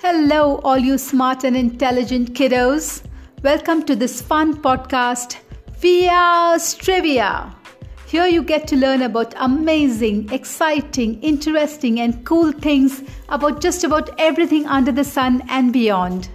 Hello, all you smart and intelligent kiddos. Welcome to this fun podcast, Fiya's Trivia. Here you get to learn about amazing, exciting, interesting, and cool things about just about everything under the sun and beyond.